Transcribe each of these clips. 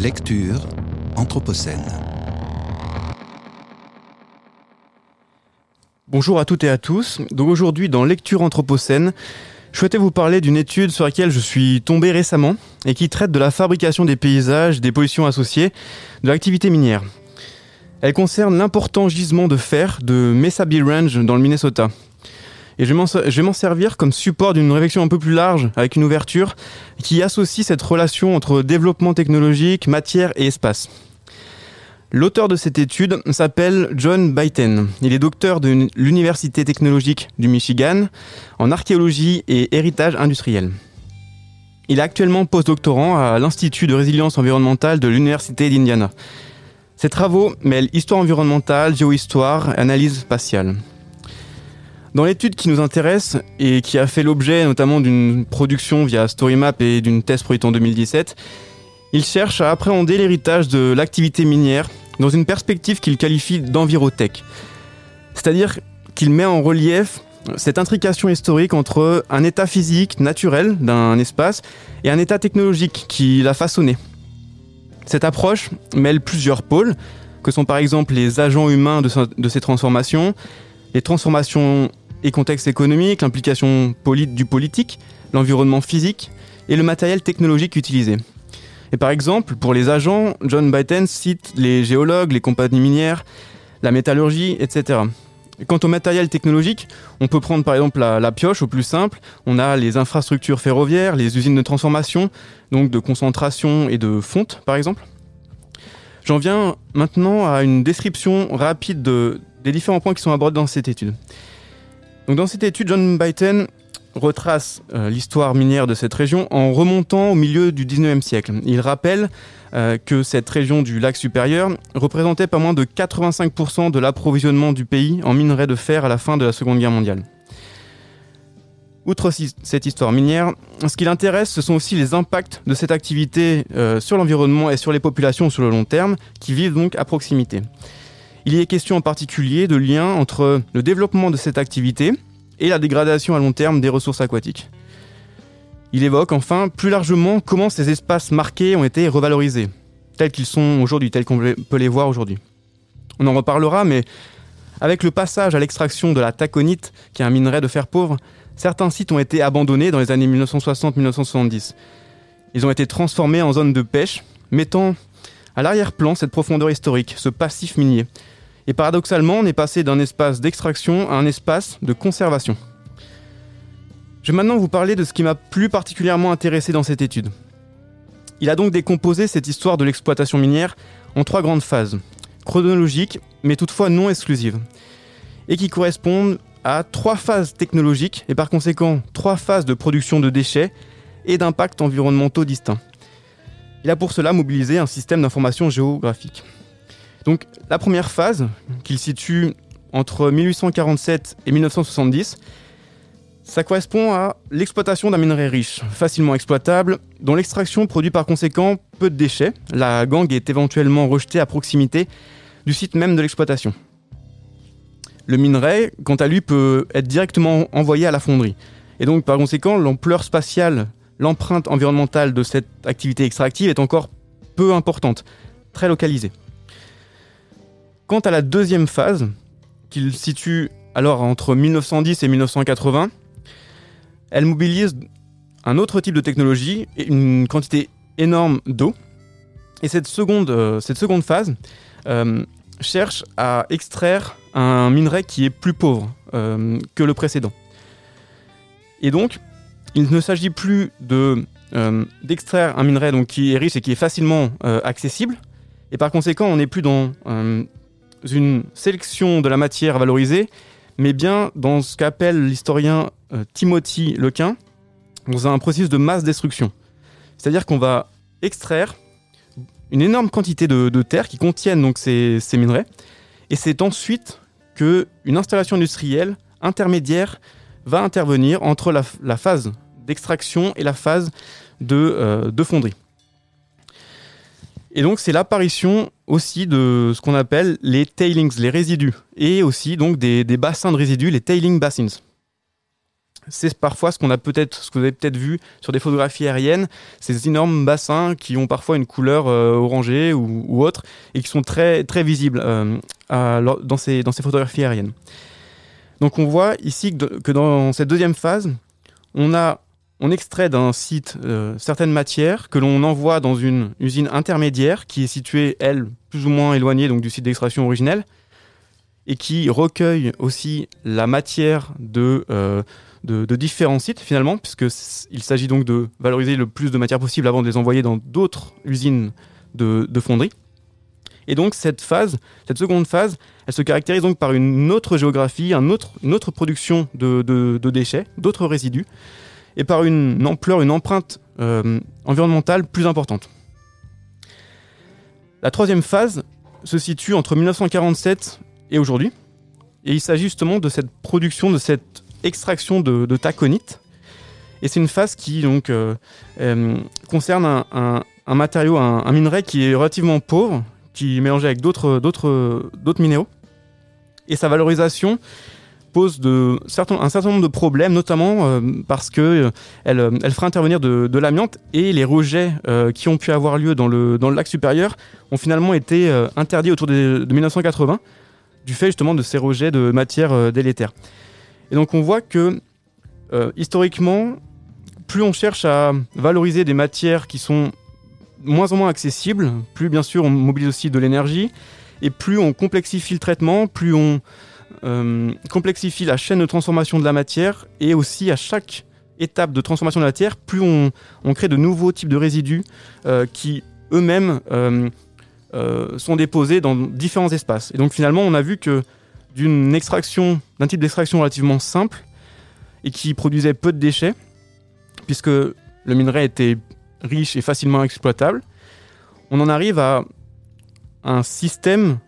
Lecture Anthropocène. Bonjour à toutes et à tous. Donc aujourd'hui dans Lecture Anthropocène, je souhaitais vous parler d'une étude sur laquelle je suis tombé récemment et qui traite de la fabrication des paysages, des pollutions associées, de l'activité minière. Elle concerne l'important gisement de fer de Mesa Bay Range dans le Minnesota. Et je vais m'en servir comme support d'une réflexion un peu plus large, avec une ouverture, qui associe cette relation entre développement technologique, matière et espace. L'auteur de cette étude s'appelle John Byten. Il est docteur de l'Université technologique du Michigan en archéologie et héritage industriel. Il est actuellement postdoctorant à l'Institut de résilience environnementale de l'Université d'Indiana. Ses travaux mêlent histoire environnementale, géohistoire et analyse spatiale. Dans l'étude qui nous intéresse et qui a fait l'objet notamment d'une production via StoryMap et d'une thèse produite en 2017, il cherche à appréhender l'héritage de l'activité minière dans une perspective qu'il qualifie d'envirotech. C'est-à-dire qu'il met en relief cette intrication historique entre un état physique naturel d'un espace et un état technologique qui l'a façonné. Cette approche mêle plusieurs pôles, que sont par exemple les agents humains de, ces transformations, les transformations et contexte économique, l'implication du politique, l'environnement physique et le matériel technologique utilisé. Et par exemple, pour les agents, John Byten cite les géologues, les compagnies minières, la métallurgie, etc. quant au matériel technologique, on peut prendre par exemple la, pioche au plus simple. On a les infrastructures ferroviaires, les usines de transformation, donc de concentration et de fonte par exemple. J'en viens maintenant à une description rapide de, des différents points qui sont abordés dans cette étude. Dans cette étude, John Byton retrace euh, l'histoire minière de cette région en remontant au milieu du 19e siècle. Il rappelle euh, que cette région du lac supérieur représentait pas moins de 85% de l'approvisionnement du pays en minerais de fer à la fin de la Seconde Guerre mondiale. Outre cette histoire minière, ce qui l'intéresse, ce sont aussi les impacts de cette activité euh, sur l'environnement et sur les populations sur le long terme, qui vivent donc à proximité. Il y est question en particulier de lien entre le développement de cette activité et la dégradation à long terme des ressources aquatiques. Il évoque enfin plus largement comment ces espaces marqués ont été revalorisés, tels qu'ils sont aujourd'hui, tels qu'on peut les voir aujourd'hui. On en reparlera, mais avec le passage à l'extraction de la taconite, qui est un minerai de fer pauvre, certains sites ont été abandonnés dans les années 1960-1970. Ils ont été transformés en zones de pêche, mettant à l'arrière-plan cette profondeur historique, ce passif minier, et paradoxalement, on est passé d'un espace d'extraction à un espace de conservation. Je vais maintenant vous parler de ce qui m'a plus particulièrement intéressé dans cette étude. Il a donc décomposé cette histoire de l'exploitation minière en trois grandes phases, chronologiques, mais toutefois non exclusives, et qui correspondent à trois phases technologiques et par conséquent trois phases de production de déchets et d'impacts environnementaux distincts. Il a pour cela mobilisé un système d'information géographique. Donc la première phase, qu'il situe entre 1847 et 1970, ça correspond à l'exploitation d'un minerai riche, facilement exploitable, dont l'extraction produit par conséquent peu de déchets. La gangue est éventuellement rejetée à proximité du site même de l'exploitation. Le minerai, quant à lui, peut être directement envoyé à la fonderie. Et donc, par conséquent, l'ampleur spatiale, l'empreinte environnementale de cette activité extractive est encore peu importante, très localisée. Quant à la deuxième phase, qu'il situe alors entre 1910 et 1980, elle mobilise un autre type de technologie et une quantité énorme d'eau. Et cette seconde, euh, phase euh, cherche à extraire un minerai qui est plus pauvre euh, que le précédent. Et donc, il ne s'agit plus de d'extraire un minerai qui est riche et qui est facilement accessible. Et par conséquent, on n'est plus dans une sélection de la matière à valoriser, mais bien dans ce qu'appelle l'historien euh, Timothy Lequin, dans un processus de masse destruction. C'est-à-dire qu'on va extraire une énorme quantité de, terre qui contiennent donc ces, minerais, et c'est ensuite qu'une installation industrielle intermédiaire va intervenir entre la, phase d'extraction et la phase de, euh, de fonderie. Et donc c'est l'apparition aussi de ce qu'on appelle les tailings, les résidus, et aussi donc des, bassins de résidus, les tailing bassins. c'est parfois ce qu'on a peut-être, ce que vous avez peut-être vu sur des photographies aériennes, ces énormes bassins qui ont parfois une couleur orangée ou, autre et qui sont très très visibles ces dans ces photographies aériennes. Donc on voit ici que dans cette deuxième phase, on extrait d'un site euh, certaines matières que l'on envoie dans une usine intermédiaire qui est située, elle, plus ou moins éloignée du site d'extraction originel et qui recueille aussi la matière de, euh, de, différents sites finalement, puisqu'il s'agit donc de valoriser le plus de matière possible avant de les envoyer dans d'autres usines de, fonderie. Et donc cette phase, cette seconde phase, elle se caractérise donc par une autre géographie, un autre, une autre production de, de déchets, d'autres résidus, et par une ampleur, une empreinte euh, environnementale plus importante. La troisième phase se situe entre 1947 et aujourd'hui, et il s'agit justement de cette production, de cette extraction de, taconite. Et c'est une phase qui donc euh, euh, concerne un, matériau, un, minerai qui est relativement pauvre, qui est mélangé avec d'autres minéraux. Et sa valorisation pose de un certain nombre de problèmes, notamment euh, parce que euh, euh, fera intervenir de, l'amiante et les rejets qui ont pu avoir lieu dans le, dans le lac supérieur ont finalement été interdits autour de, 1980 du fait justement de ces rejets de matières délétères. Et donc on voit que historiquement, plus on cherche à valoriser des matières qui sont moins en moins accessibles, plus bien sûr on mobilise aussi de l'énergie, et plus on complexifie le traitement, plus on, euh, complexifie la chaîne de transformation de la matière et aussi à chaque étape de transformation de la matière, plus on, crée de nouveaux types de résidus euh, qui eux-mêmes euh, sont déposés dans différents espaces. Et donc finalement, on a vu que d'une extraction, d'un type d'extraction relativement simple et qui produisait peu de déchets, puisque le minerai était riche et facilement exploitable, on en arrive à un système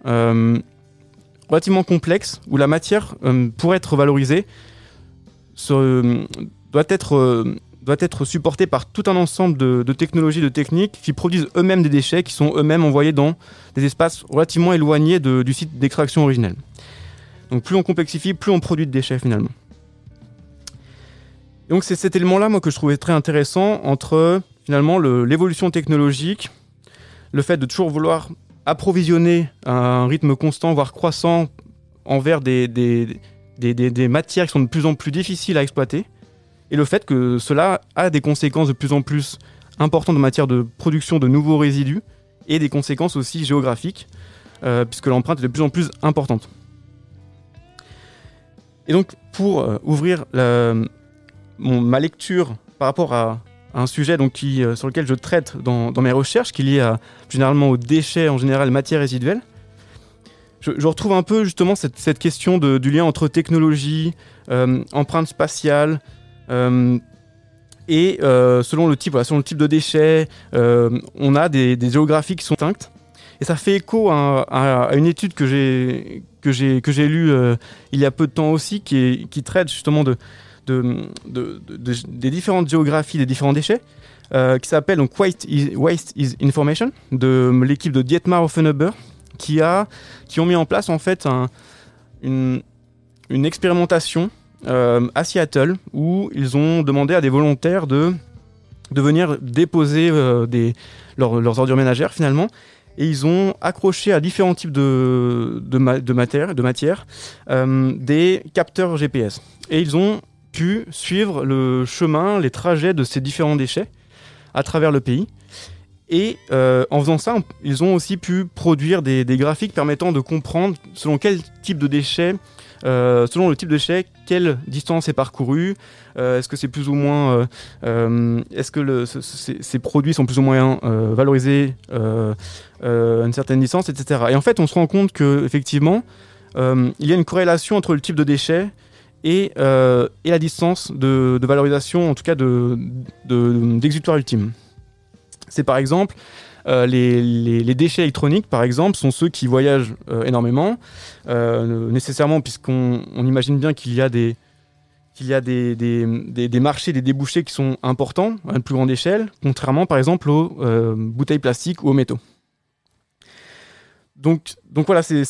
relativement complexe où la matière, euh, pour être valorisée, euh, doit, être, euh, doit être supportée par tout un ensemble de, technologies, de techniques qui produisent eux-mêmes des déchets qui sont eux-mêmes envoyés dans des espaces relativement éloignés du site d'extraction originel. Donc plus on complexifie, plus on produit de déchets finalement. donc c'est cet élément-là moi que je trouvais très intéressant entre finalement l'évolution technologique, le fait de toujours vouloir approvisionner à un rythme constant, voire croissant, envers des, des, des, matières qui sont de plus en plus difficiles à exploiter, et le fait que cela a des conséquences de plus en plus importantes en matière de production de nouveaux résidus, et des conséquences aussi géographiques, euh, puisque l'empreinte est de plus en plus importante. Et donc, pour euh, ouvrir ma lecture par rapport à, un sujet donc, qui, euh, sur lequel je traite dans, mes recherches, qui est lié généralement aux déchets, en général matières résiduelles. Je, retrouve un peu justement cette, question du lien entre technologie, euh, empreinte spatiale, euh, et selon, le type, selon le type de déchets, on a des, géographies qui sont distinctes. Et ça fait écho à, une étude que j'ai que j'ai lue il y a peu de temps aussi, qui, qui traite justement de, de, des différentes géographies des différents déchets, euh, qui s'appelle donc Waste is, Information, de l'équipe de Dietmar Offenhuber, qui, a, qui ont mis en place en fait une, une, expérimentation euh, à Seattle où ils ont demandé à des volontaires de, de venir déposer euh, des, leurs ordures ménagères finalement et ils ont accroché à différents types de, de, matière, de matière des capteurs GPS. Et ils ont pu suivre le chemin, les trajets de ces différents déchets à travers le pays. Et euh, en faisant ça, ils ont aussi pu produire des, graphiques permettant de comprendre selon quel type de déchets, euh, selon le type de déchet, quelle distance est parcourue, euh, est-ce que c'est plus ou moins, est-ce que ces produits sont plus ou moins valorisés à une certaine distance, etc. Et en fait, on se rend compte que effectivement, il y a une corrélation entre le type de déchet euh, et, la distance de, valorisation, en tout cas d'exutoire de, ultime. C'est par exemple euh, les, déchets électroniques, par exemple, sont ceux qui voyagent euh, énormément, nécessairement puisqu'on imagine bien qu'il y a des y a des, des, marchés, des débouchés qui sont importants à une plus grande échelle, contrairement par exemple aux bouteilles plastiques ou aux métaux. Donc, donc voilà, c'est,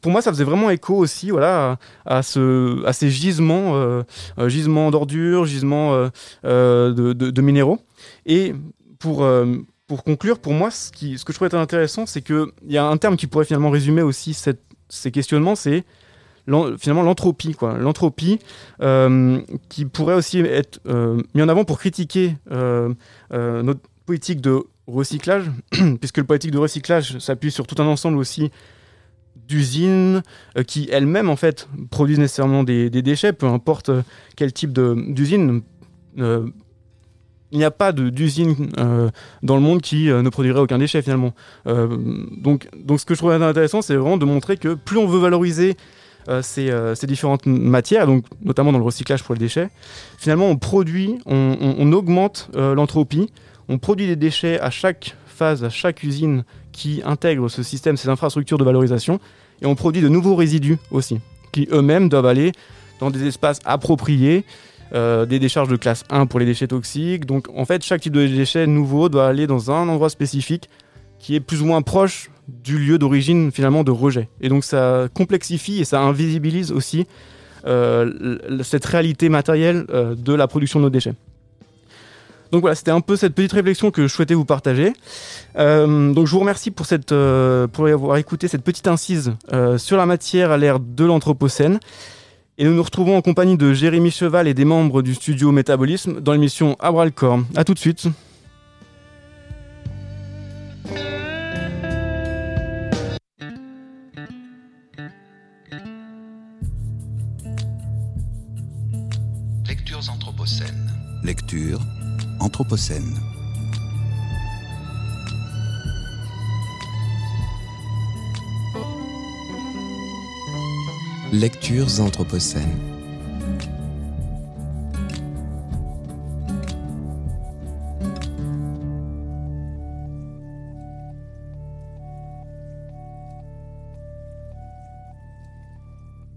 pour moi, ça faisait vraiment écho aussi voilà, à, ce, à ces gisements, euh, euh, gisements d'ordures, gisements de, de, minéraux. Et pour, pour conclure, pour moi, ce, qui, ce que je trouvais intéressant, c'est qu'il y a un terme qui pourrait finalement résumer aussi ces questionnements, c'est finalement l'entropie. Quoi. L'entropie qui pourrait aussi être mis en avant pour critiquer notre politique de recyclage, puisque le politique de recyclage s'appuie sur tout un ensemble aussi d'usines euh, qui elles-mêmes en fait produisent nécessairement des, déchets, peu importe euh, quel type d'usine. Euh, il n'y a pas d'usine dans le monde qui ne produirait aucun déchet finalement. donc, donc ce que je trouve intéressant, c'est vraiment de montrer que plus on veut valoriser ces, ces, différentes matières, donc notamment dans le recyclage pour les déchets, finalement on produit, on, on augmente l'entropie, on produit des déchets à chaque phase, à chaque usine qui intègre ce système, ces infrastructures de valorisation, et on produit de nouveaux résidus aussi, qui eux-mêmes doivent aller dans des espaces appropriés, euh, des décharges de classe 1 pour les déchets toxiques. Donc en fait, chaque type de déchet nouveau doit aller dans un endroit spécifique qui est plus ou moins proche du lieu d'origine finalement de rejet. Et donc ça complexifie et ça invisibilise aussi euh, cette réalité matérielle euh, de la production de nos déchets. Donc voilà, c'était un peu cette petite réflexion que je souhaitais vous partager. Euh, donc je vous remercie pour, cette, euh, pour avoir écouté cette petite incise euh, sur la matière à l'ère de l'Anthropocène. Et nous nous retrouvons en compagnie de Jérémy Cheval et des membres du studio Métabolisme dans l'émission Abra le corps. A tout de suite. Lectures anthropocènes. Lecture Anthropocène. Lectures anthropocènes.